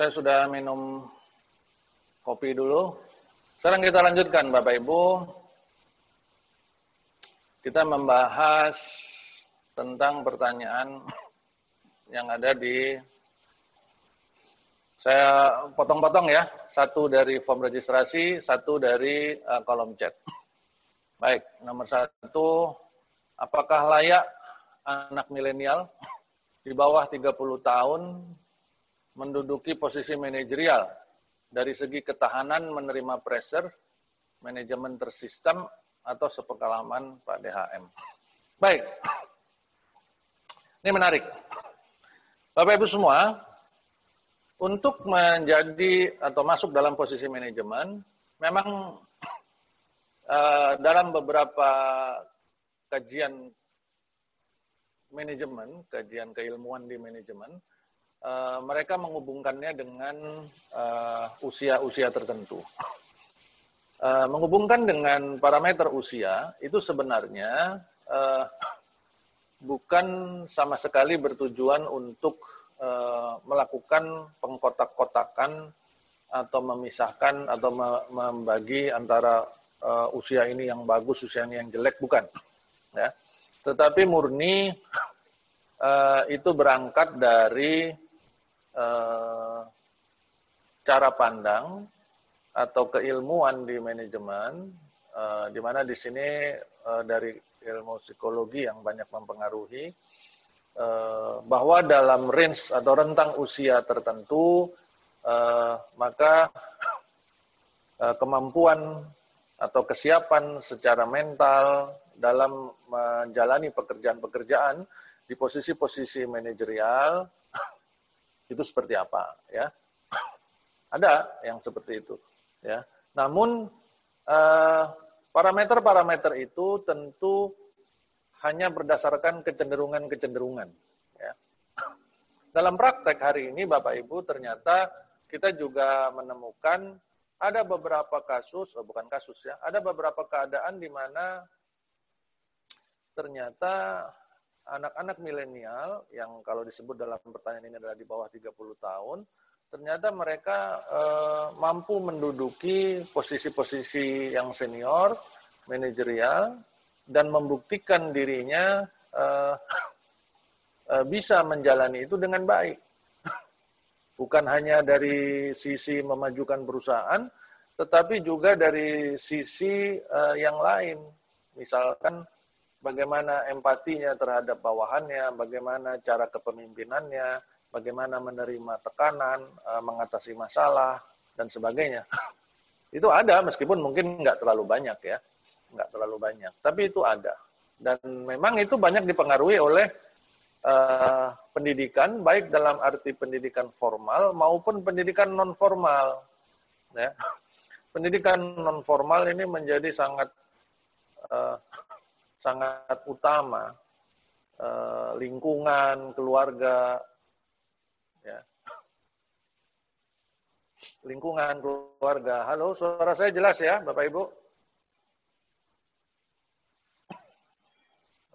Saya sudah minum kopi dulu. Sekarang kita lanjutkan Bapak Ibu. Kita membahas tentang pertanyaan yang ada di saya potong-potong ya, satu dari form registrasi, satu dari uh, kolom chat. Baik, nomor satu, apakah layak anak milenial di bawah 30 tahun menduduki posisi manajerial dari segi ketahanan menerima pressure, manajemen tersistem, atau sepengalaman Pak DHM. Baik, ini menarik. Bapak Ibu semua, untuk menjadi atau masuk dalam posisi manajemen, memang uh, dalam beberapa kajian manajemen, kajian keilmuan di manajemen, uh, mereka menghubungkannya dengan eh, usia-usia uh, tertentu. Uh, menghubungkan dengan parameter usia itu sebenarnya uh, bukan sama sekali bertujuan untuk uh, melakukan pengkotak-kotakan atau memisahkan atau membagi antara uh, usia ini yang bagus, usia ini yang jelek, bukan. Ya. Tetapi murni uh, itu berangkat dari uh, cara pandang atau keilmuan di manajemen, uh, di mana di sini uh, dari ilmu psikologi yang banyak mempengaruhi, uh, bahwa dalam range atau rentang usia tertentu, uh, maka uh, kemampuan atau kesiapan secara mental dalam menjalani pekerjaan-pekerjaan di posisi-posisi manajerial itu seperti apa ya? Ada yang seperti itu ya. Namun parameter-parameter uh, itu tentu hanya berdasarkan kecenderungan-kecenderungan ya. Dalam praktek hari ini Bapak Ibu ternyata kita juga menemukan ada beberapa kasus, oh bukan kasus ya, ada beberapa keadaan di mana ternyata anak-anak milenial yang kalau disebut dalam pertanyaan ini adalah di bawah 30 tahun, ternyata mereka eh, mampu menduduki posisi-posisi yang senior, manajerial, dan membuktikan dirinya eh, eh, bisa menjalani itu dengan baik bukan hanya dari sisi memajukan perusahaan, tetapi juga dari sisi yang lain. Misalkan bagaimana empatinya terhadap bawahannya, bagaimana cara kepemimpinannya, bagaimana menerima tekanan, uh, mengatasi masalah, dan sebagainya. itu ada, meskipun mungkin nggak terlalu banyak ya, nggak terlalu banyak. Tapi itu ada. Dan memang itu banyak dipengaruhi oleh uh, pendidikan, baik dalam arti pendidikan formal maupun pendidikan non formal. Ya. Pendidikan non formal ini menjadi sangat uh, sangat utama. Uh, lingkungan, keluarga, ya. lingkungan, keluarga. Halo, suara saya jelas ya, Bapak Ibu?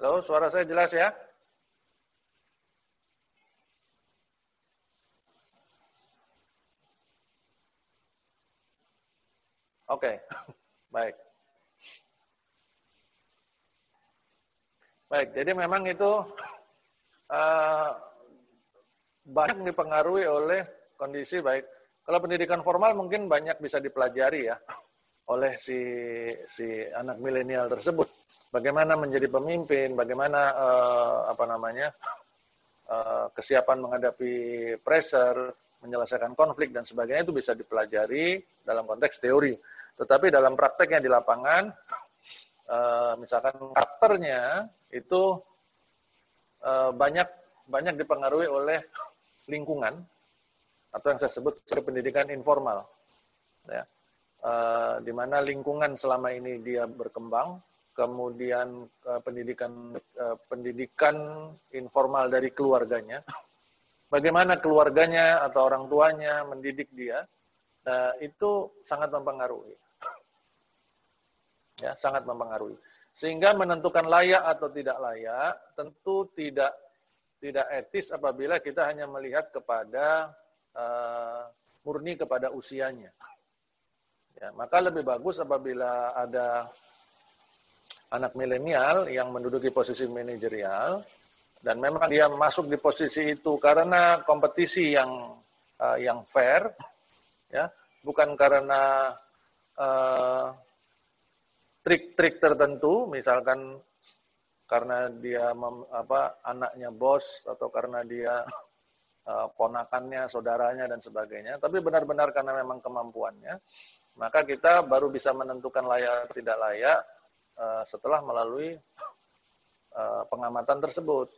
Halo, suara saya jelas ya? Oke, okay. baik. Baik, jadi memang itu uh, banyak dipengaruhi oleh kondisi baik. Kalau pendidikan formal mungkin banyak bisa dipelajari ya oleh si si anak milenial tersebut. Bagaimana menjadi pemimpin, bagaimana uh, apa namanya uh, kesiapan menghadapi pressure, menyelesaikan konflik dan sebagainya itu bisa dipelajari dalam konteks teori. Tetapi dalam prakteknya di lapangan, uh, misalkan karakternya itu uh, banyak banyak dipengaruhi oleh lingkungan atau yang saya sebut sebagai pendidikan informal, ya, uh, di mana lingkungan selama ini dia berkembang, kemudian uh, pendidikan uh, pendidikan informal dari keluarganya, bagaimana keluarganya atau orang tuanya mendidik dia, uh, itu sangat mempengaruhi ya sangat mempengaruhi. Sehingga menentukan layak atau tidak layak tentu tidak tidak etis apabila kita hanya melihat kepada uh, murni kepada usianya. Ya, maka lebih bagus apabila ada anak milenial yang menduduki posisi manajerial dan memang dia masuk di posisi itu karena kompetisi yang uh, yang fair, ya, bukan karena uh, trik-trik tertentu, misalkan karena dia mem, apa anaknya bos atau karena dia uh, ponakannya, saudaranya dan sebagainya, tapi benar-benar karena memang kemampuannya, maka kita baru bisa menentukan layak tidak layak uh, setelah melalui uh, pengamatan tersebut.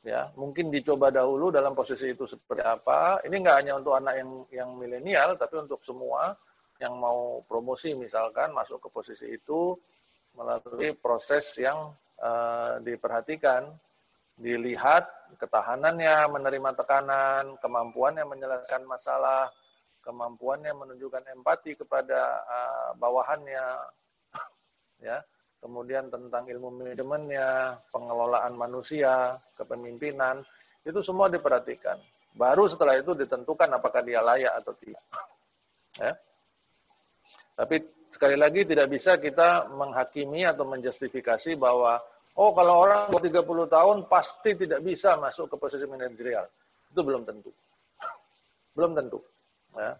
Ya, mungkin dicoba dahulu dalam posisi itu seperti apa. Ini nggak hanya untuk anak yang yang milenial, tapi untuk semua yang mau promosi misalkan masuk ke posisi itu melalui proses yang uh, diperhatikan, dilihat ketahanannya menerima tekanan, kemampuannya menyelesaikan masalah, kemampuannya menunjukkan empati kepada uh, bawahannya, ya. Kemudian tentang ilmu manajemennya, pengelolaan manusia, kepemimpinan, itu semua diperhatikan. Baru setelah itu ditentukan apakah dia layak atau tidak. Ya. Tapi sekali lagi tidak bisa kita menghakimi atau menjustifikasi bahwa oh kalau orang 30 tahun pasti tidak bisa masuk ke posisi manajerial. Itu belum tentu. Belum tentu. Ya.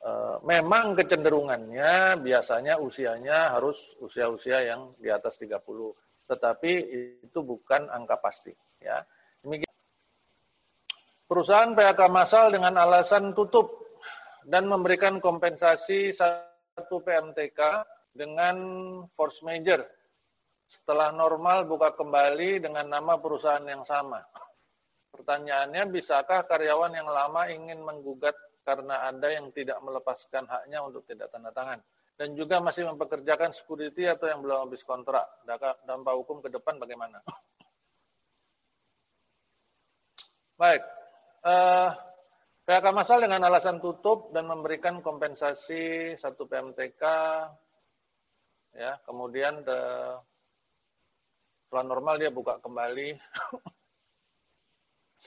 E, memang kecenderungannya biasanya usianya harus usia-usia yang di atas 30. Tetapi itu bukan angka pasti. Ya. Demikian. Perusahaan PHK massal dengan alasan tutup dan memberikan kompensasi satu PMTK dengan force major. Setelah normal buka kembali dengan nama perusahaan yang sama. Pertanyaannya, bisakah karyawan yang lama ingin menggugat karena ada yang tidak melepaskan haknya untuk tidak tanda tangan? Dan juga masih mempekerjakan security atau yang belum habis kontrak. Dampak hukum ke depan bagaimana? Baik. Uh, PHK masal dengan alasan tutup dan memberikan kompensasi satu PMTK, ya kemudian the, setelah normal dia buka kembali.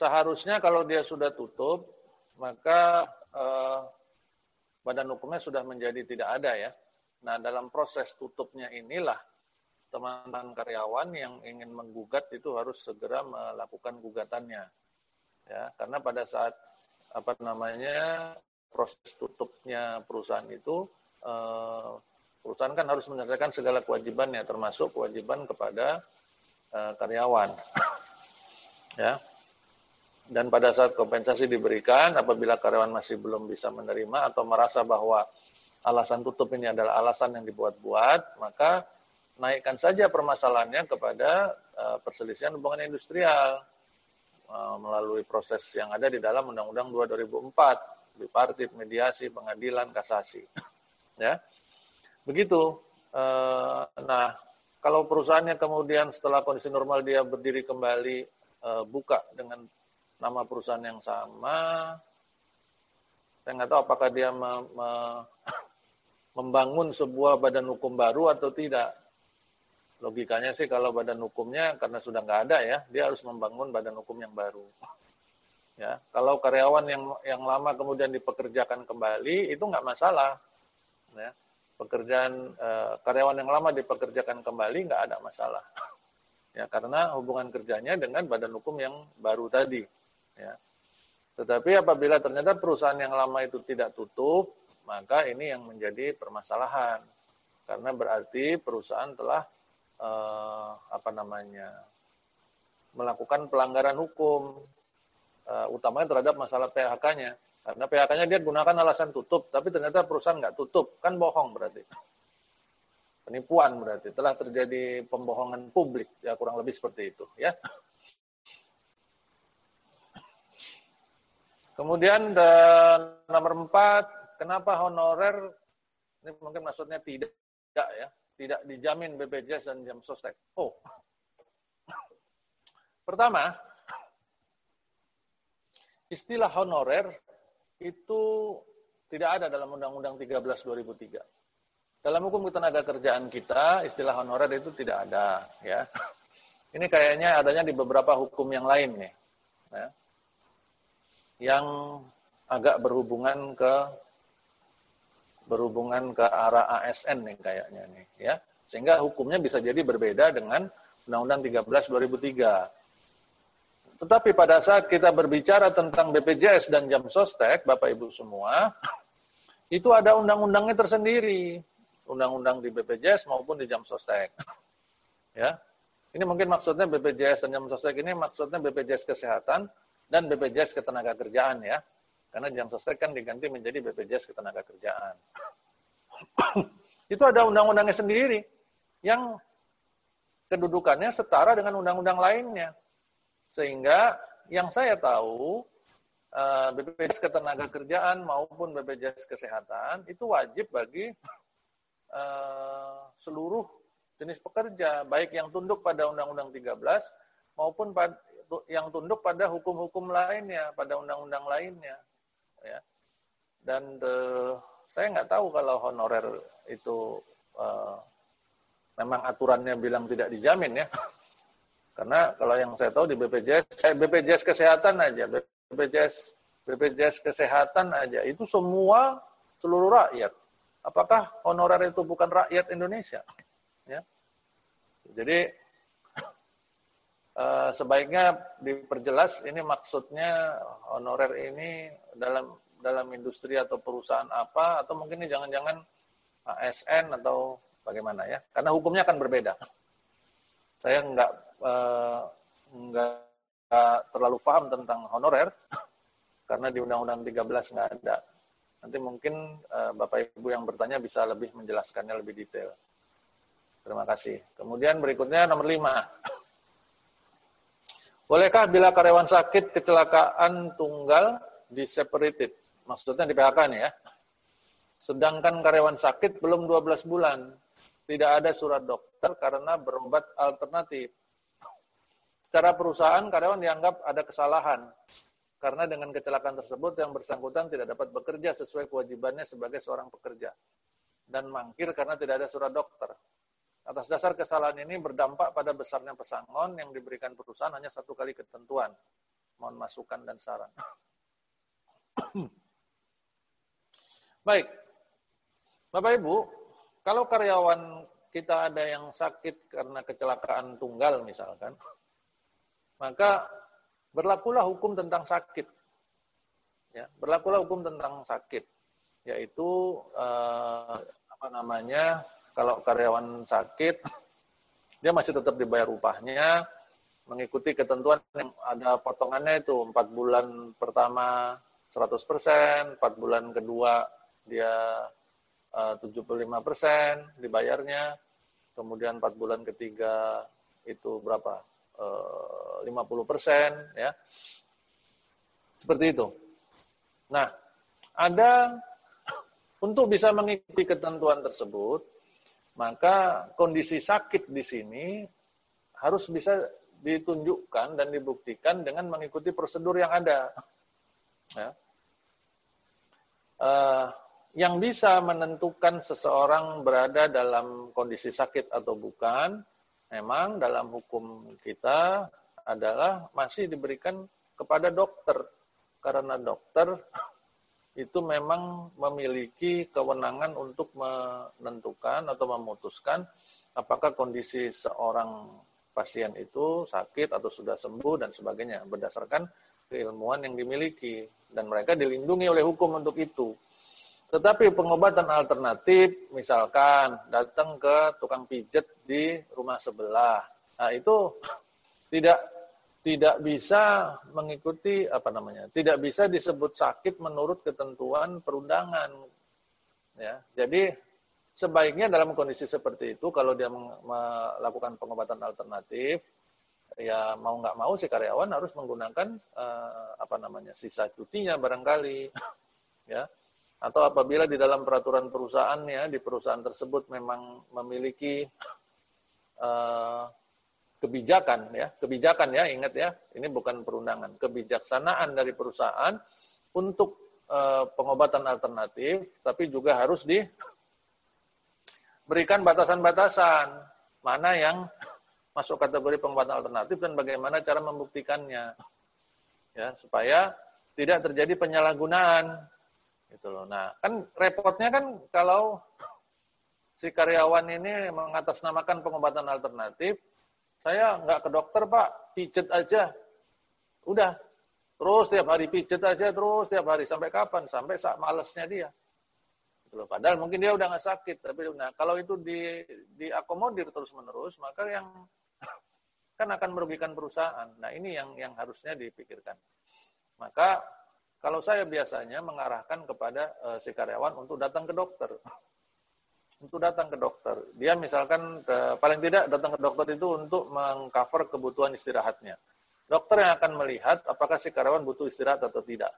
Seharusnya kalau dia sudah tutup, maka eh, badan hukumnya sudah menjadi tidak ada ya. Nah dalam proses tutupnya inilah teman-teman karyawan yang ingin menggugat itu harus segera melakukan gugatannya. Ya, karena pada saat apa namanya proses tutupnya perusahaan itu eh, perusahaan kan harus menyelesaikan segala kewajibannya termasuk kewajiban kepada eh, karyawan. Ya. Dan pada saat kompensasi diberikan apabila karyawan masih belum bisa menerima atau merasa bahwa alasan tutup ini adalah alasan yang dibuat-buat maka naikkan saja permasalahannya kepada uh, perselisihan hubungan industrial. Eh, melalui proses yang ada di dalam Undang-Undang 2 2004, bipartit, mediasi, pengadilan, kasasi. ya. Begitu. Eh, nah, kalau perusahaannya kemudian setelah kondisi normal dia berdiri kembali eh, buka dengan nama perusahaan yang sama, saya nggak tahu apakah dia me, me, membangun sebuah badan hukum baru atau tidak logikanya sih kalau badan hukumnya karena sudah nggak ada ya, dia harus membangun badan hukum yang baru. Ya, kalau karyawan yang yang lama kemudian dipekerjakan kembali itu nggak masalah. Ya, pekerjaan eh, karyawan yang lama dipekerjakan kembali nggak ada masalah. Ya, karena hubungan kerjanya dengan badan hukum yang baru tadi. Ya. Tetapi apabila ternyata perusahaan yang lama itu tidak tutup, maka ini yang menjadi permasalahan. Karena berarti perusahaan telah uh, apa namanya melakukan pelanggaran hukum uh, utamanya terhadap masalah PHK-nya karena PHK-nya dia gunakan alasan tutup tapi ternyata perusahaan nggak tutup. Kan bohong berarti. Penipuan berarti. Telah terjadi pembohongan publik. Ya kurang lebih seperti itu ya. Kemudian dan nomor empat kenapa honorer? Ini mungkin maksudnya tidak ya tidak dijamin BPJS dan jam sostek. Oh, pertama, istilah honorer itu tidak ada dalam Undang-Undang 13 2003. Dalam hukum ketenaga kerjaan kita, istilah honorer itu tidak ada. ya. Ini kayaknya adanya di beberapa hukum yang lain nih. Ya. Yang agak berhubungan ke berhubungan ke arah ASN nih kayaknya nih ya. Sehingga hukumnya bisa jadi berbeda dengan Undang-Undang 13 2003. Tetapi pada saat kita berbicara tentang BPJS dan jam sostek, Bapak Ibu semua, itu ada undang-undangnya tersendiri. Undang-undang di BPJS maupun di jam sostek. Ya. Ini mungkin maksudnya BPJS dan jam sostek ini maksudnya BPJS Kesehatan dan BPJS Ketenagakerjaan ya. Karena jam sostek kan diganti menjadi BPJS Ketenagakerjaan. itu ada undang-undangnya sendiri yang kedudukannya setara dengan undang-undang lainnya. Sehingga yang saya tahu eh, BPJS Ketenagakerjaan maupun BPJS Kesehatan itu wajib bagi eh, seluruh jenis pekerja, baik yang tunduk pada Undang-Undang 13 maupun yang tunduk pada hukum-hukum lainnya, pada undang-undang lainnya ya. Dan uh, saya nggak tahu kalau honorer itu uh, memang aturannya bilang tidak dijamin ya. Karena kalau yang saya tahu di BPJS, saya BPJS kesehatan aja, BPJS BPJS kesehatan aja itu semua seluruh rakyat. Apakah honorer itu bukan rakyat Indonesia? Ya. Jadi uh, sebaiknya diperjelas ini maksudnya honorer ini dalam dalam industri atau perusahaan apa atau mungkin ini jangan-jangan ASN atau bagaimana ya. Karena hukumnya akan berbeda. Saya nggak uh, nggak terlalu paham tentang honorer karena di Undang-Undang 13 nggak ada. Nanti mungkin uh, Bapak Ibu yang bertanya bisa lebih menjelaskannya lebih detail. Terima kasih. Kemudian berikutnya nomor 5 Bolehkah bila karyawan sakit kecelakaan tunggal di separated? Maksudnya di PHK nih ya. Sedangkan karyawan sakit belum 12 bulan. Tidak ada surat dokter karena berobat alternatif. Secara perusahaan karyawan dianggap ada kesalahan. Karena dengan kecelakaan tersebut yang bersangkutan tidak dapat bekerja sesuai kewajibannya sebagai seorang pekerja. Dan mangkir karena tidak ada surat dokter. Atas dasar kesalahan ini berdampak pada besarnya pesangon yang diberikan perusahaan hanya satu kali ketentuan. Mohon masukan dan saran. Baik. Bapak Ibu, kalau karyawan kita ada yang sakit karena kecelakaan tunggal misalkan, maka berlakulah hukum tentang sakit. Ya, berlakulah hukum tentang sakit, yaitu eh, apa namanya kalau karyawan sakit, dia masih tetap dibayar upahnya, mengikuti ketentuan yang ada potongannya itu 4 bulan pertama 100%, 4 bulan kedua dia eh, uh, 75% dibayarnya, kemudian 4 bulan ketiga itu berapa? Uh, 50% ya. Seperti itu. Nah, ada untuk bisa mengikuti ketentuan tersebut, maka kondisi sakit di sini harus bisa ditunjukkan dan dibuktikan dengan mengikuti prosedur yang ada. Ya. Uh, yang bisa menentukan seseorang berada dalam kondisi sakit atau bukan, memang dalam hukum kita adalah masih diberikan kepada dokter. Karena dokter itu memang memiliki kewenangan untuk menentukan atau memutuskan apakah kondisi seorang pasien itu sakit atau sudah sembuh dan sebagainya berdasarkan keilmuan yang dimiliki dan mereka dilindungi oleh hukum untuk itu. Tetapi pengobatan alternatif misalkan datang ke tukang pijet di rumah sebelah. Nah, itu tidak tidak bisa mengikuti apa namanya tidak bisa disebut sakit menurut ketentuan perundangan ya. Jadi sebaiknya dalam kondisi seperti itu kalau dia melakukan pengobatan alternatif ya mau nggak mau si karyawan harus menggunakan uh, apa namanya sisa cutinya barangkali ya. Atau apabila di dalam peraturan perusahaannya di perusahaan tersebut memang memiliki uh, kebijakan ya, kebijakan ya, ingat ya, ini bukan perundangan, kebijaksanaan dari perusahaan untuk e, pengobatan alternatif, tapi juga harus diberikan batasan-batasan. Mana yang masuk kategori pengobatan alternatif dan bagaimana cara membuktikannya, ya supaya tidak terjadi penyalahgunaan. Gitu loh. Nah, kan repotnya kan kalau si karyawan ini mengatasnamakan pengobatan alternatif, saya nggak ke dokter pak, pijet aja, udah, terus tiap hari pijet aja terus tiap hari sampai kapan? Sampai saat malesnya dia. Gitu loh. Padahal mungkin dia udah nggak sakit, tapi nah kalau itu di diakomodir terus menerus, maka yang kan akan merugikan perusahaan. Nah ini yang yang harusnya dipikirkan. Maka kalau saya biasanya mengarahkan kepada uh, si karyawan untuk datang ke dokter. untuk datang ke dokter. Dia misalkan paling tidak datang ke dokter itu untuk mengcover kebutuhan istirahatnya. Dokter yang akan melihat apakah si karyawan butuh istirahat atau tidak.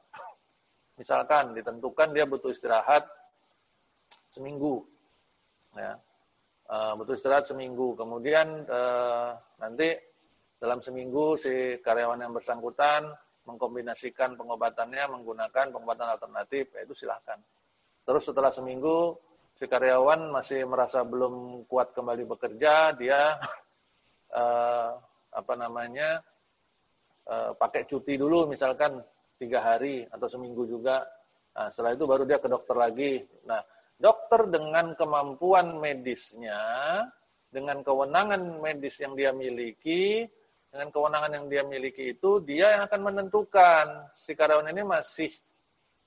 Misalkan ditentukan dia butuh istirahat seminggu. Ya. Uh, butuh istirahat seminggu. Kemudian uh, nanti dalam seminggu si karyawan yang bersangkutan mengkombinasikan pengobatannya menggunakan pengobatan alternatif, ya itu silahkan. Terus setelah seminggu, si karyawan masih merasa belum kuat kembali bekerja, dia uh, apa namanya uh, pakai cuti dulu, misalkan tiga hari atau seminggu juga. Nah, setelah itu baru dia ke dokter lagi. Nah, dokter dengan kemampuan medisnya, dengan kewenangan medis yang dia miliki, dengan kewenangan yang dia miliki itu, dia yang akan menentukan si karyawan ini masih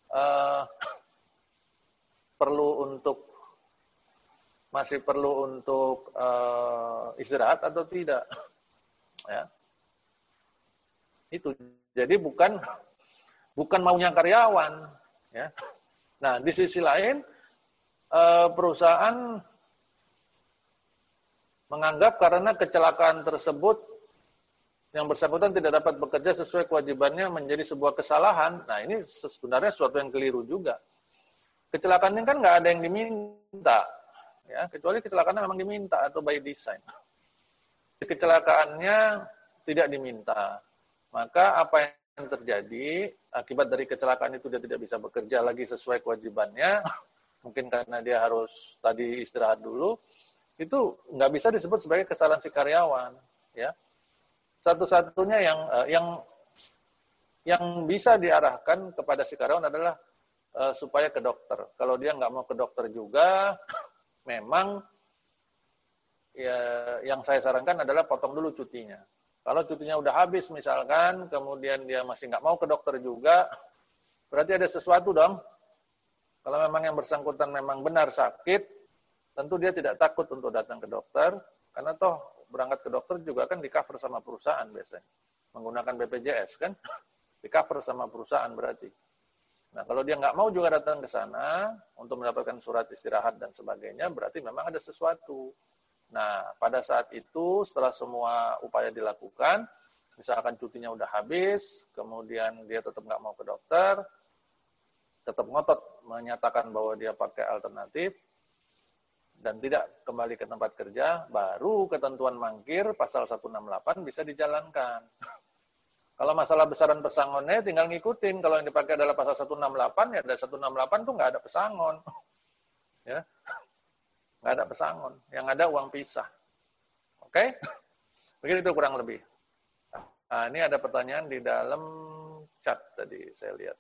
uh, perlu untuk masih perlu untuk uh, istirahat atau tidak. Ya. Itu. Jadi bukan bukan maunya karyawan, ya. Nah, di sisi lain uh, perusahaan menganggap karena kecelakaan tersebut yang bersangkutan tidak dapat bekerja sesuai kewajibannya menjadi sebuah kesalahan. Nah ini sebenarnya sesuatu yang keliru juga. Kecelakaan ini kan nggak ada yang diminta, ya kecuali kecelakaan memang diminta atau by design. Kecelakaannya tidak diminta, maka apa yang terjadi akibat dari kecelakaan itu dia tidak bisa bekerja lagi sesuai kewajibannya, mungkin karena dia harus tadi istirahat dulu, itu nggak bisa disebut sebagai kesalahan si karyawan, ya satu-satunya yang uh, yang yang bisa diarahkan kepada si karyawan adalah uh, supaya ke dokter. Kalau dia nggak mau ke dokter juga, memang ya yang saya sarankan adalah potong dulu cutinya. Kalau cutinya udah habis misalkan, kemudian dia masih nggak mau ke dokter juga, berarti ada sesuatu dong. Kalau memang yang bersangkutan memang benar sakit, tentu dia tidak takut untuk datang ke dokter, karena toh berangkat ke dokter juga kan di cover sama perusahaan biasanya. Menggunakan BPJS kan, di cover sama perusahaan berarti. Nah kalau dia nggak mau juga datang ke sana untuk mendapatkan surat istirahat dan sebagainya, berarti memang ada sesuatu. Nah pada saat itu setelah semua upaya dilakukan, misalkan cutinya udah habis, kemudian dia tetap nggak mau ke dokter, tetap ngotot menyatakan bahwa dia pakai alternatif, dan tidak kembali ke tempat kerja, baru ketentuan mangkir pasal 168 bisa dijalankan. Kalau masalah besaran pesangonnya tinggal ngikutin. Kalau yang dipakai adalah pasal 168, ya ada 168 tuh nggak ada pesangon. ya, nggak ada pesangon. Yang ada uang pisah. Oke? Okay? Begitu itu kurang lebih. Nah, ini ada pertanyaan di dalam chat tadi saya lihat.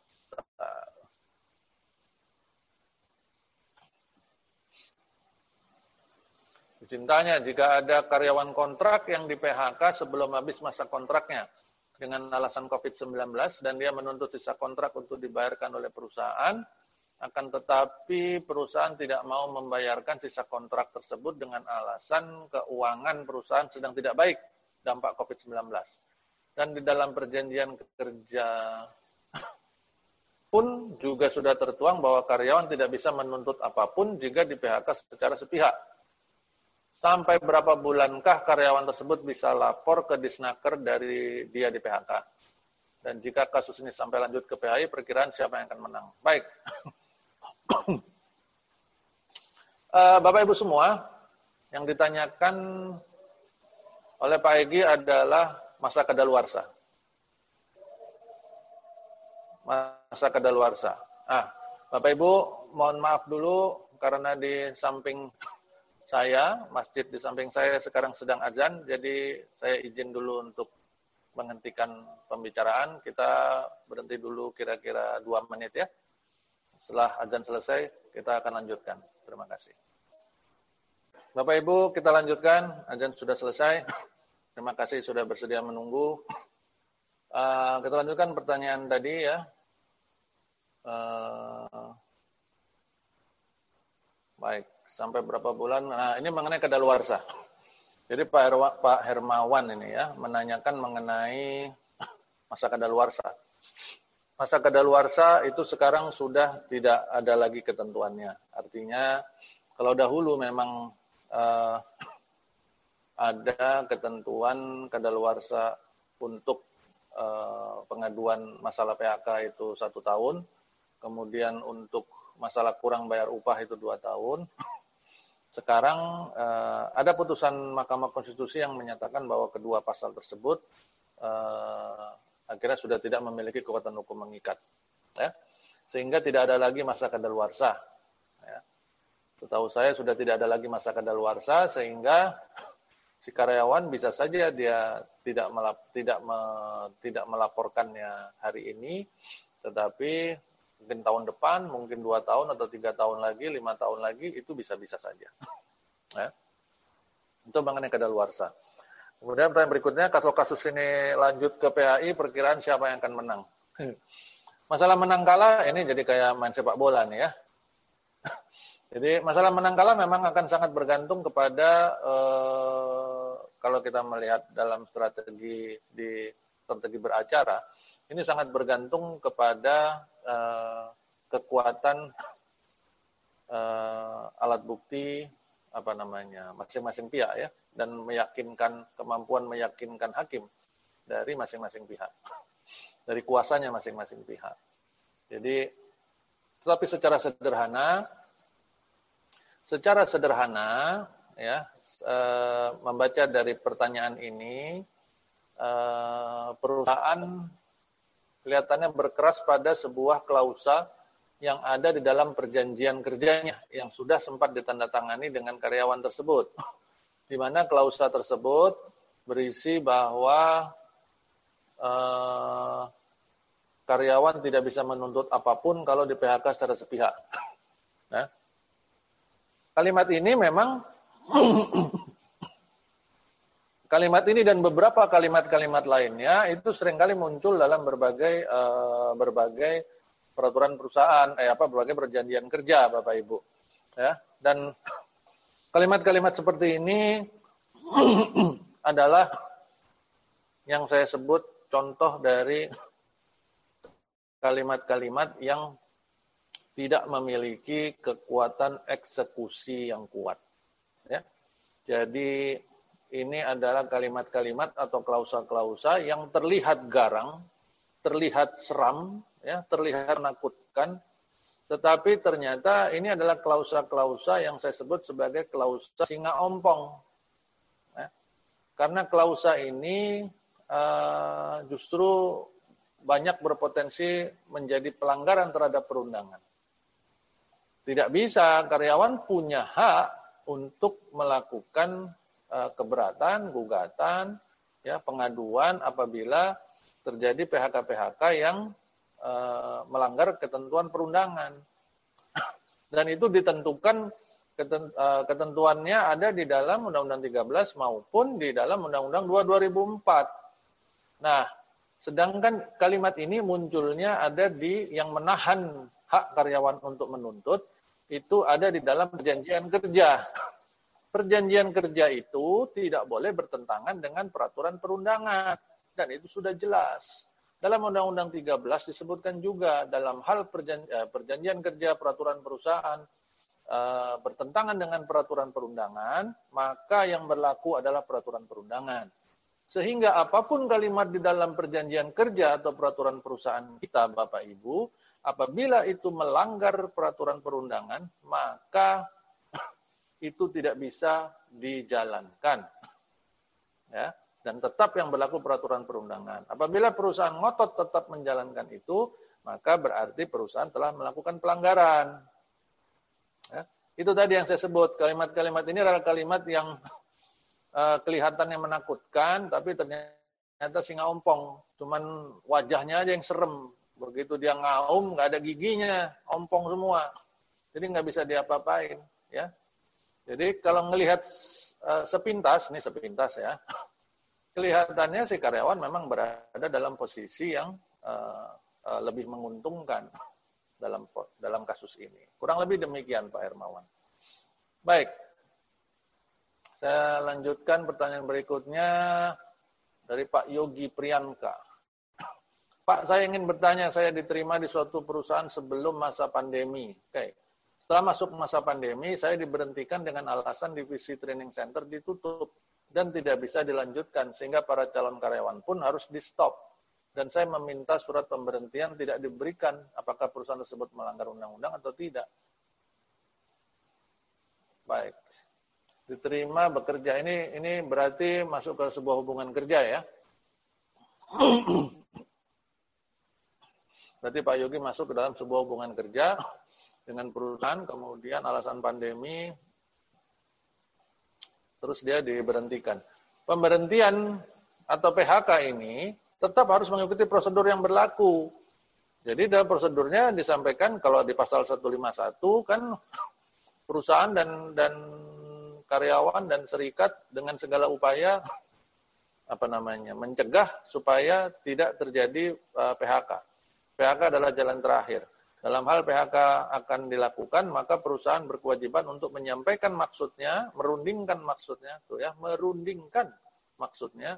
Cintanya jika ada karyawan kontrak yang di PHK sebelum habis masa kontraknya dengan alasan COVID-19 dan dia menuntut sisa kontrak untuk dibayarkan oleh perusahaan, akan tetapi perusahaan tidak mau membayarkan sisa kontrak tersebut dengan alasan keuangan perusahaan sedang tidak baik dampak COVID-19. Dan di dalam perjanjian kerja pun juga sudah tertuang bahwa karyawan tidak bisa menuntut apa pun jika di PHK secara sepihak sampai berapa bulankah karyawan tersebut bisa lapor ke disnaker dari dia di PHK. Dan jika kasus ini sampai lanjut ke PHI, perkiraan siapa yang akan menang. Baik. uh, Bapak Ibu semua, yang ditanyakan oleh Pak Egi adalah masa kedaluarsa. Masa kedaluarsa. Ah, Bapak Ibu, mohon maaf dulu karena di samping saya, masjid di samping saya sekarang sedang azan, jadi saya izin dulu untuk menghentikan pembicaraan. Kita berhenti dulu kira-kira dua menit ya. Setelah azan selesai, kita akan lanjutkan. Terima kasih. Bapak Ibu, kita lanjutkan. Azan sudah selesai. Terima kasih sudah bersedia menunggu. Uh, kita lanjutkan pertanyaan tadi ya. Uh, baik, sampai berapa bulan? Nah, ini mengenai kedaluarsa. Jadi Pak, Herwa, Pak Hermawan ini ya menanyakan mengenai masa kedaluarsa. Masa kedaluarsa itu sekarang sudah tidak ada lagi ketentuannya. Artinya kalau dahulu memang uh, ada ketentuan kedaluarsa untuk uh, pengaduan masalah PHK itu satu tahun, kemudian untuk masalah kurang bayar upah itu dua tahun, sekarang uh, ada putusan Mahkamah Konstitusi yang menyatakan bahwa kedua pasal tersebut uh, akhirnya sudah tidak memiliki kekuatan hukum mengikat, ya. sehingga tidak ada lagi masa kadaluarsa. Ya. Setahu saya sudah tidak ada lagi masa kadaluarsa, sehingga si karyawan bisa saja dia tidak melap, tidak me, tidak melaporkannya hari ini, tetapi mungkin tahun depan, mungkin dua tahun atau tiga tahun lagi, lima tahun lagi, itu bisa-bisa saja. Ya. Itu mengenai kedaluarsa. Kemudian pertanyaan berikutnya, kalau kasus ini lanjut ke PHI, perkiraan siapa yang akan menang? Masalah menang kalah, ini jadi kayak main sepak bola nih ya. Jadi masalah menang kalah memang akan sangat bergantung kepada eh, kalau kita melihat dalam strategi di strategi beracara, ini sangat bergantung kepada uh, kekuatan uh, alat bukti apa namanya masing-masing pihak ya dan meyakinkan kemampuan meyakinkan hakim dari masing-masing pihak dari kuasanya masing-masing pihak. Jadi tetapi secara sederhana secara sederhana ya e, membaca dari pertanyaan ini e, perusahaan kelihatannya berkeras pada sebuah klausa yang ada di dalam perjanjian kerjanya yang sudah sempat ditandatangani dengan karyawan tersebut. Di mana klausa tersebut berisi bahwa uh, karyawan tidak bisa menuntut apa pun kalau di PHK secara sepihak. Nah, kalimat ini memang Kalimat ini dan beberapa kalimat-kalimat lainnya itu sering kali muncul dalam berbagai uh, berbagai peraturan perusahaan, eh apa berbagai perjanjian kerja, Bapak Ibu. Ya, dan kalimat-kalimat seperti ini adalah yang saya sebut contoh dari kalimat-kalimat yang tidak memiliki kekuatan eksekusi yang kuat. Ya. Jadi ini adalah kalimat-kalimat atau klausa-klausa yang terlihat garang, terlihat seram, ya, terlihat menakutkan, tetapi ternyata ini adalah klausa-klausa yang saya sebut sebagai klausa singa ompong. Ya. Karena klausa ini uh, justru banyak berpotensi menjadi pelanggaran terhadap perundangan. Tidak bisa karyawan punya hak untuk melakukan keberatan, gugatan, ya pengaduan apabila terjadi PHK-PHK yang uh, melanggar ketentuan perundangan. Dan itu ditentukan uh, ketentuannya ada di dalam Undang-Undang 13 maupun di dalam Undang-Undang 2 2004. Nah, sedangkan kalimat ini munculnya ada di yang menahan hak karyawan untuk menuntut itu ada di dalam perjanjian kerja perjanjian kerja itu tidak boleh bertentangan dengan peraturan perundangan. Dan itu sudah jelas. Dalam Undang-Undang 13 disebutkan juga dalam hal perjanjian, eh, perjanjian kerja peraturan perusahaan uh, bertentangan dengan peraturan perundangan, maka yang berlaku adalah peraturan perundangan. Sehingga apa pun kalimat di dalam perjanjian kerja atau peraturan perusahaan kita, Bapak Ibu, apabila itu melanggar peraturan perundangan, maka itu tidak bisa dijalankan. Ya, dan tetap yang berlaku peraturan perundangan. Apabila perusahaan ngotot tetap menjalankan itu, maka berarti perusahaan telah melakukan pelanggaran. Ya, itu tadi yang saya sebut. Kalimat-kalimat ini adalah kalimat yang uh, kelihatannya menakutkan, tapi ternyata ternyata singa ompong, cuman wajahnya aja yang serem. Begitu dia ngaum, nggak ada giginya, ompong semua. Jadi nggak bisa diapa-apain, ya. Jadi kalau ngelihat uh, sepintas, ini sepintas ya, kelihatannya si karyawan memang berada dalam posisi yang uh, uh, lebih menguntungkan dalam dalam kasus ini. Kurang lebih demikian Pak Hermawan. Baik, saya lanjutkan pertanyaan berikutnya dari Pak Yogi Priyanka. Pak, saya ingin bertanya, saya diterima di suatu perusahaan sebelum masa pandemi. Oke. Setelah masuk masa pandemi, saya diberhentikan dengan alasan divisi training center ditutup dan tidak bisa dilanjutkan sehingga para calon karyawan pun harus di-stop. Dan saya meminta surat pemberhentian tidak diberikan apakah perusahaan tersebut melanggar undang-undang atau tidak. Baik diterima bekerja ini ini berarti masuk ke sebuah hubungan kerja ya. Berarti Pak Yogi masuk ke dalam sebuah hubungan kerja dengan perusahaan, kemudian alasan pandemi, terus dia diberhentikan. Pemberhentian atau PHK ini tetap harus mengikuti prosedur yang berlaku. Jadi dalam prosedurnya disampaikan kalau di pasal 151 kan perusahaan dan dan karyawan dan serikat dengan segala upaya apa namanya mencegah supaya tidak terjadi eh, PHK. PHK adalah jalan terakhir. Dalam hal PHK akan dilakukan, maka perusahaan berkewajiban untuk menyampaikan maksudnya, merundingkan maksudnya, tuh ya, merundingkan maksudnya,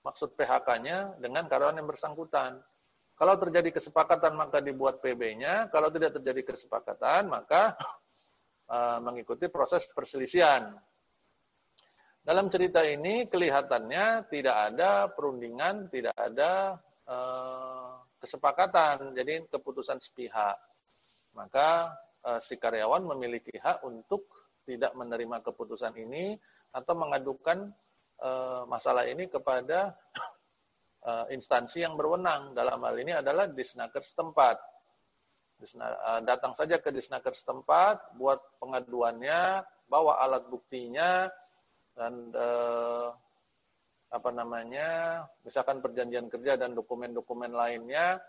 maksud PHK-nya dengan karyawan yang bersangkutan. Kalau terjadi kesepakatan maka dibuat PB-nya, kalau tidak terjadi kesepakatan maka uh, mengikuti proses perselisihan. Dalam cerita ini kelihatannya tidak ada perundingan, tidak ada uh, kesepakatan, jadi keputusan sepihak. Maka uh, si karyawan memiliki hak untuk tidak menerima keputusan ini atau mengadukan uh, masalah ini kepada uh, instansi yang berwenang. Dalam hal ini adalah disnaker setempat. Eh, datang saja ke disnaker setempat, buat pengaduannya, bawa alat buktinya, dan eh, apa namanya, misalkan perjanjian kerja dan dokumen-dokumen lainnya,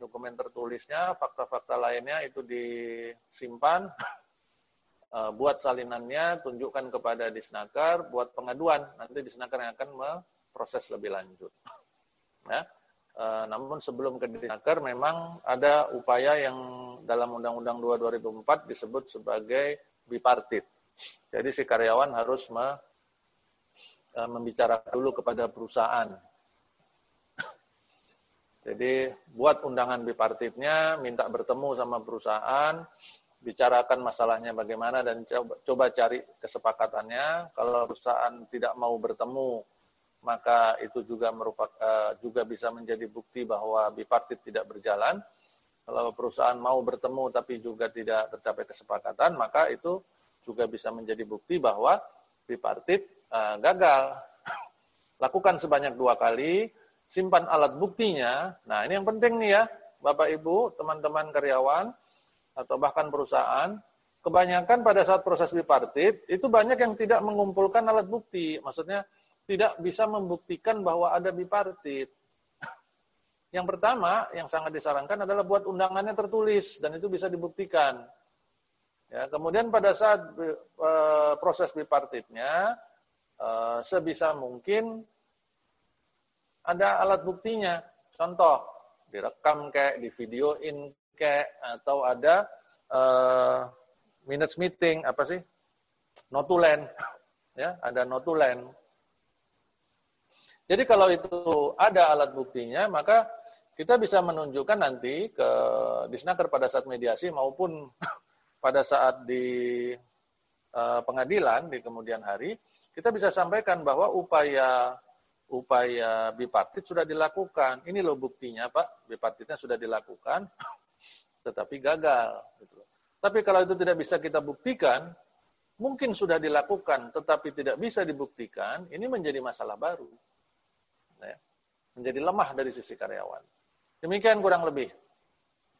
dokumen tertulisnya, fakta-fakta lainnya itu disimpan, eh, buat salinannya, tunjukkan kepada disnaker, buat pengaduan, nanti disnaker yang akan memproses lebih lanjut. Ya. Eh, namun sebelum ke Dinaker memang ada upaya yang dalam Undang-Undang 2 2004 disebut sebagai bipartit. Jadi si karyawan harus me, membicarakan dulu kepada perusahaan. Jadi buat undangan bipartitnya, minta bertemu sama perusahaan, bicarakan masalahnya bagaimana dan coba, coba cari kesepakatannya. Kalau perusahaan tidak mau bertemu, maka itu juga merupakan uh, juga bisa menjadi bukti bahwa bipartit tidak berjalan. Kalau perusahaan mau bertemu tapi juga tidak tercapai kesepakatan, maka itu juga bisa menjadi bukti bahwa bipartit uh, gagal. Lakukan sebanyak dua kali, simpan alat buktinya. Nah, ini yang penting nih ya, Bapak Ibu, teman-teman karyawan atau bahkan perusahaan, kebanyakan pada saat proses bipartit itu banyak yang tidak mengumpulkan alat bukti. Maksudnya tidak bisa membuktikan bahwa ada bipartit. Yang pertama, yang sangat disarankan adalah buat undangannya tertulis dan itu bisa dibuktikan. Ya, kemudian pada saat e, proses bipartitnya, e, sebisa mungkin ada alat buktinya. Contoh, direkam kayak, di videoin kayak, atau ada e, minutes meeting, apa sih? Notulen. Ya, ada notulen. Jadi kalau itu ada alat buktinya, maka kita bisa menunjukkan nanti ke disnaker pada saat mediasi maupun pada saat di uh, pengadilan di kemudian hari, kita bisa sampaikan bahwa upaya upaya bipartit sudah dilakukan. Ini loh buktinya, Pak, bipartitnya sudah dilakukan, tetapi gagal. Gitu. Tapi kalau itu tidak bisa kita buktikan, mungkin sudah dilakukan, tetapi tidak bisa dibuktikan, ini menjadi masalah baru ya, menjadi lemah dari sisi karyawan. Demikian kurang lebih.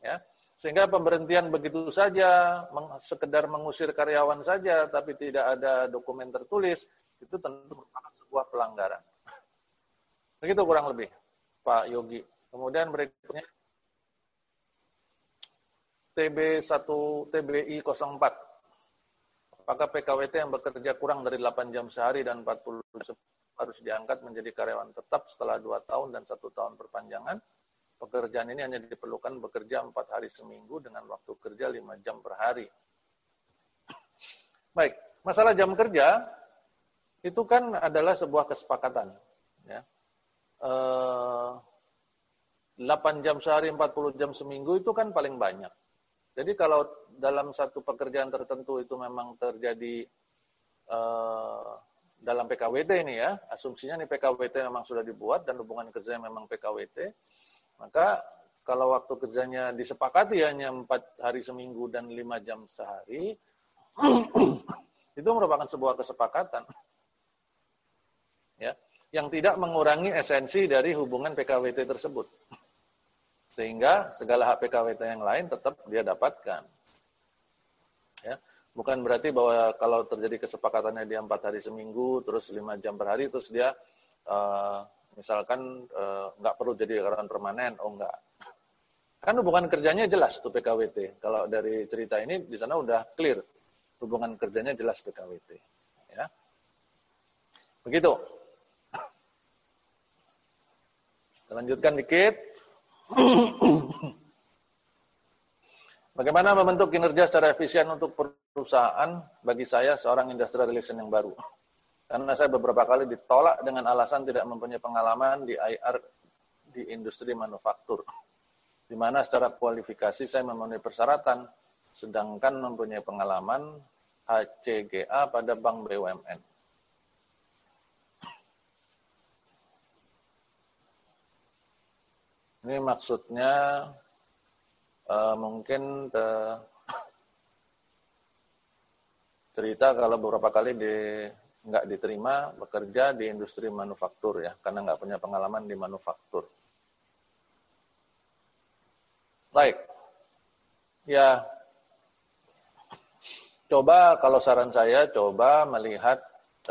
Ya. Sehingga pemberhentian begitu saja, sekedar mengusir karyawan saja, tapi tidak ada dokumen tertulis, itu tentu merupakan sebuah pelanggaran. Begitu kurang lebih, Pak Yogi. Kemudian berikutnya TB1 TBI 04. Apakah PKWT yang bekerja kurang dari 8 jam sehari dan 40 harus diangkat menjadi karyawan tetap setelah 2 tahun dan 1 tahun perpanjangan? Pekerjaan ini hanya diperlukan bekerja 4 hari seminggu dengan waktu kerja 5 jam per hari. Baik, masalah jam kerja itu kan adalah sebuah kesepakatan. Ya. Eh, 8 jam sehari, 40 jam seminggu itu kan paling banyak. Jadi kalau dalam satu pekerjaan tertentu itu memang terjadi uh, dalam PKWT ini ya, asumsinya nih PKWT memang sudah dibuat dan hubungan kerja memang PKWT, maka kalau waktu kerjanya disepakati hanya empat hari seminggu dan lima jam sehari, itu merupakan sebuah kesepakatan, ya, yang tidak mengurangi esensi dari hubungan PKWT tersebut. Sehingga segala hak PKWT yang lain tetap dia dapatkan. Ya. Bukan berarti bahwa kalau terjadi kesepakatannya dia empat hari seminggu, terus lima jam per hari, terus dia uh, misalkan uh, nggak perlu jadi karyawan permanen, oh enggak. Kan hubungan kerjanya jelas tuh PKWT. Kalau dari cerita ini di sana udah clear hubungan kerjanya jelas PKWT. Ya. Begitu. Kita lanjutkan dikit. Bagaimana membentuk kinerja secara efisien untuk perusahaan bagi saya seorang industrial relation yang baru? Karena saya beberapa kali ditolak dengan alasan tidak mempunyai pengalaman di IR di industri manufaktur. Di mana secara kualifikasi saya memenuhi persyaratan, sedangkan mempunyai pengalaman HCGA pada bank BUMN. Ini maksudnya uh, mungkin uh, cerita kalau beberapa kali di nggak diterima bekerja di industri manufaktur ya karena nggak punya pengalaman di manufaktur. Baik, ya coba kalau saran saya coba melihat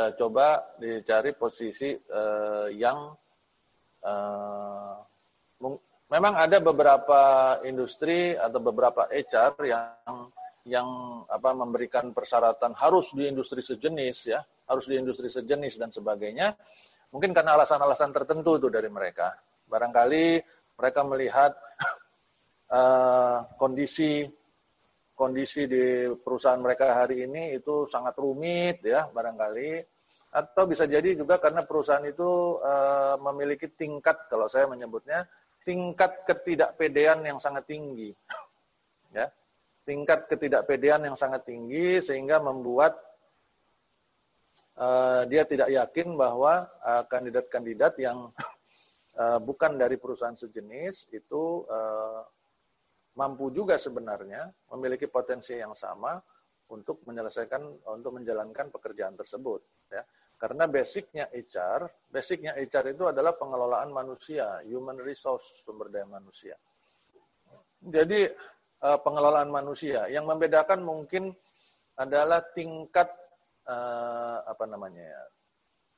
uh, coba dicari posisi uh, yang uh, memang ada beberapa industri atau beberapa HR yang yang apa memberikan persyaratan harus di industri sejenis ya, harus di industri sejenis dan sebagainya. Mungkin karena alasan-alasan tertentu itu dari mereka. Barangkali mereka melihat uh, kondisi kondisi di perusahaan mereka hari ini itu sangat rumit ya barangkali atau bisa jadi juga karena perusahaan itu uh, memiliki tingkat kalau saya menyebutnya tingkat ketidakpedean yang sangat tinggi. Ya. Tingkat ketidakpedean yang sangat tinggi sehingga membuat uh, dia tidak yakin bahwa eh, kandidat-kandidat uh, yang uh, bukan dari perusahaan sejenis itu uh, mampu juga sebenarnya memiliki potensi yang sama untuk menyelesaikan untuk menjalankan pekerjaan tersebut ya karena basicnya HR, basicnya HR itu adalah pengelolaan manusia, human resource, sumber daya manusia. Jadi eh, pengelolaan manusia yang membedakan mungkin adalah tingkat eh, apa namanya ya,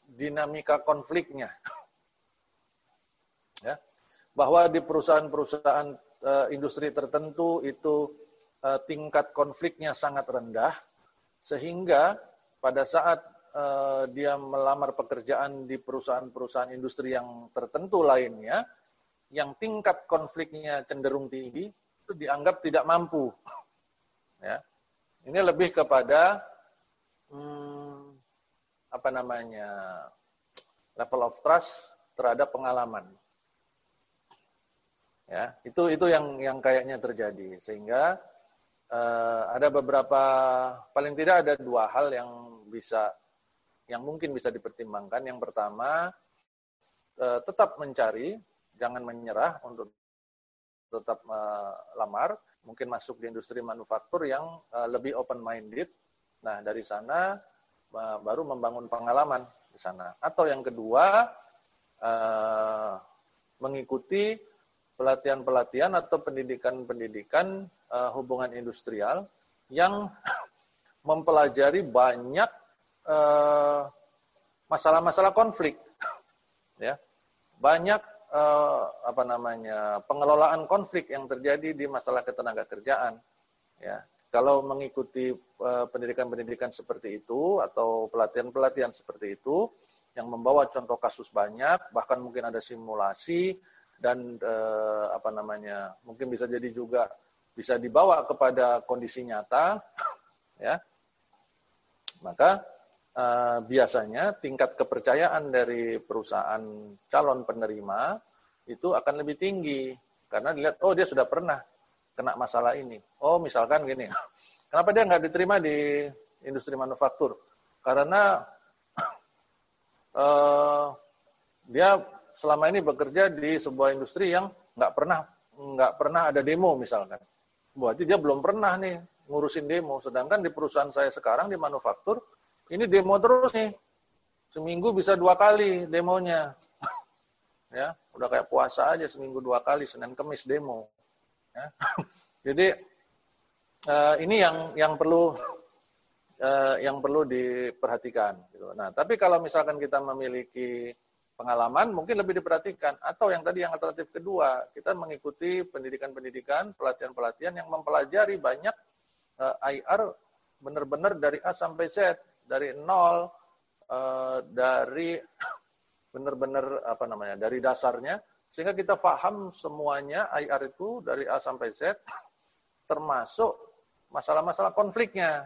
dinamika konfliknya. ya. Bahwa di perusahaan-perusahaan eh, industri tertentu itu tingkat konfliknya sangat rendah sehingga pada saat uh, dia melamar pekerjaan di perusahaan-perusahaan industri yang tertentu lainnya, yang tingkat konfliknya cenderung tinggi, itu dianggap tidak mampu. Ya. Ini lebih kepada hmm, apa namanya level of trust terhadap pengalaman. Ya, itu itu yang yang kayaknya terjadi sehingga uh, ada beberapa paling tidak ada dua hal yang bisa yang mungkin bisa dipertimbangkan. Yang pertama, eh, tetap mencari, jangan menyerah untuk tetap melamar, mungkin masuk di industri manufaktur yang eh, lebih open-minded. Nah, dari sana eh, baru membangun pengalaman di sana. Atau yang kedua, mengikuti pelatihan-pelatihan atau pendidikan-pendidikan hubungan industrial yang mempelajari banyak Eh, masalah-masalah konflik. ya. banyak uh, apa namanya pengelolaan konflik yang terjadi di masalah ketenaga kerjaan. Ya, kalau mengikuti pendidikan-pendidikan uh, seperti itu atau pelatihan-pelatihan seperti itu yang membawa contoh kasus banyak, bahkan mungkin ada simulasi dan uh, apa namanya mungkin bisa jadi juga bisa dibawa kepada kondisi nyata, ya maka uh, biasanya tingkat kepercayaan dari perusahaan calon penerima itu akan lebih tinggi karena dilihat oh dia sudah pernah kena masalah ini. Oh misalkan gini, kenapa dia nggak diterima di industri manufaktur? Karena uh, dia selama ini bekerja di sebuah industri yang nggak pernah nggak pernah ada demo misalkan. Berarti dia belum pernah nih ngurusin demo. Sedangkan di perusahaan saya sekarang di manufaktur, ini demo terus nih. Seminggu bisa dua kali demonya. ya, udah kayak puasa aja seminggu dua kali, Senin Kemis demo. Ya. Jadi uh, ini yang yang perlu uh, yang perlu diperhatikan. Gitu. Nah, tapi kalau misalkan kita memiliki pengalaman mungkin lebih diperhatikan atau yang tadi yang alternatif kedua kita mengikuti pendidikan-pendidikan pelatihan-pelatihan yang mempelajari banyak uh, eh, IR benar-benar dari A sampai Z, dari nol, uh, dari benar-benar apa namanya, dari dasarnya, sehingga kita paham semuanya IR itu dari A sampai Z, termasuk masalah-masalah konfliknya.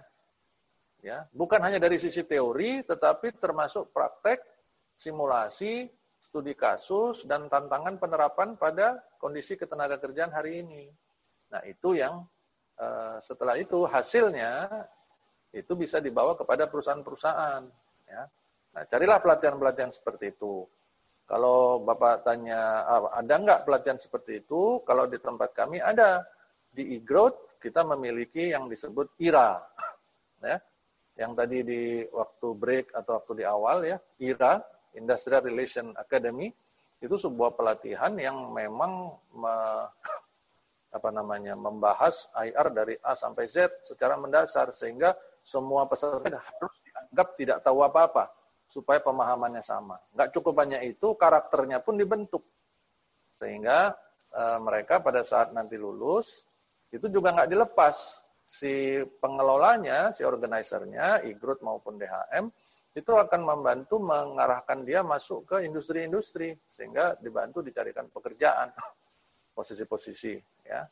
Ya, bukan hanya dari sisi teori, tetapi termasuk praktek, simulasi, studi kasus, dan tantangan penerapan pada kondisi ketenaga kerjaan hari ini. Nah, itu yang Eh, setelah itu hasilnya itu bisa dibawa kepada perusahaan-perusahaan. Ya. Nah, carilah pelatihan-pelatihan seperti itu. Kalau Bapak tanya, ah, ada nggak pelatihan seperti itu? Kalau di tempat kami ada. Di e-growth kita memiliki yang disebut IRA. Ya. Yang tadi di waktu break atau waktu di awal ya, IRA, Industrial Relation Academy, itu sebuah pelatihan yang memang apa namanya membahas IR dari A sampai Z secara mendasar sehingga semua peserta harus dianggap tidak tahu apa-apa supaya pemahamannya sama. Nggak cukup hanya itu, karakternya pun dibentuk sehingga e, mereka pada saat nanti lulus itu juga nggak dilepas si pengelolanya, si organisernya, e-growth maupun DHM itu akan membantu mengarahkan dia masuk ke industri-industri sehingga dibantu dicarikan pekerjaan posisi-posisi ya.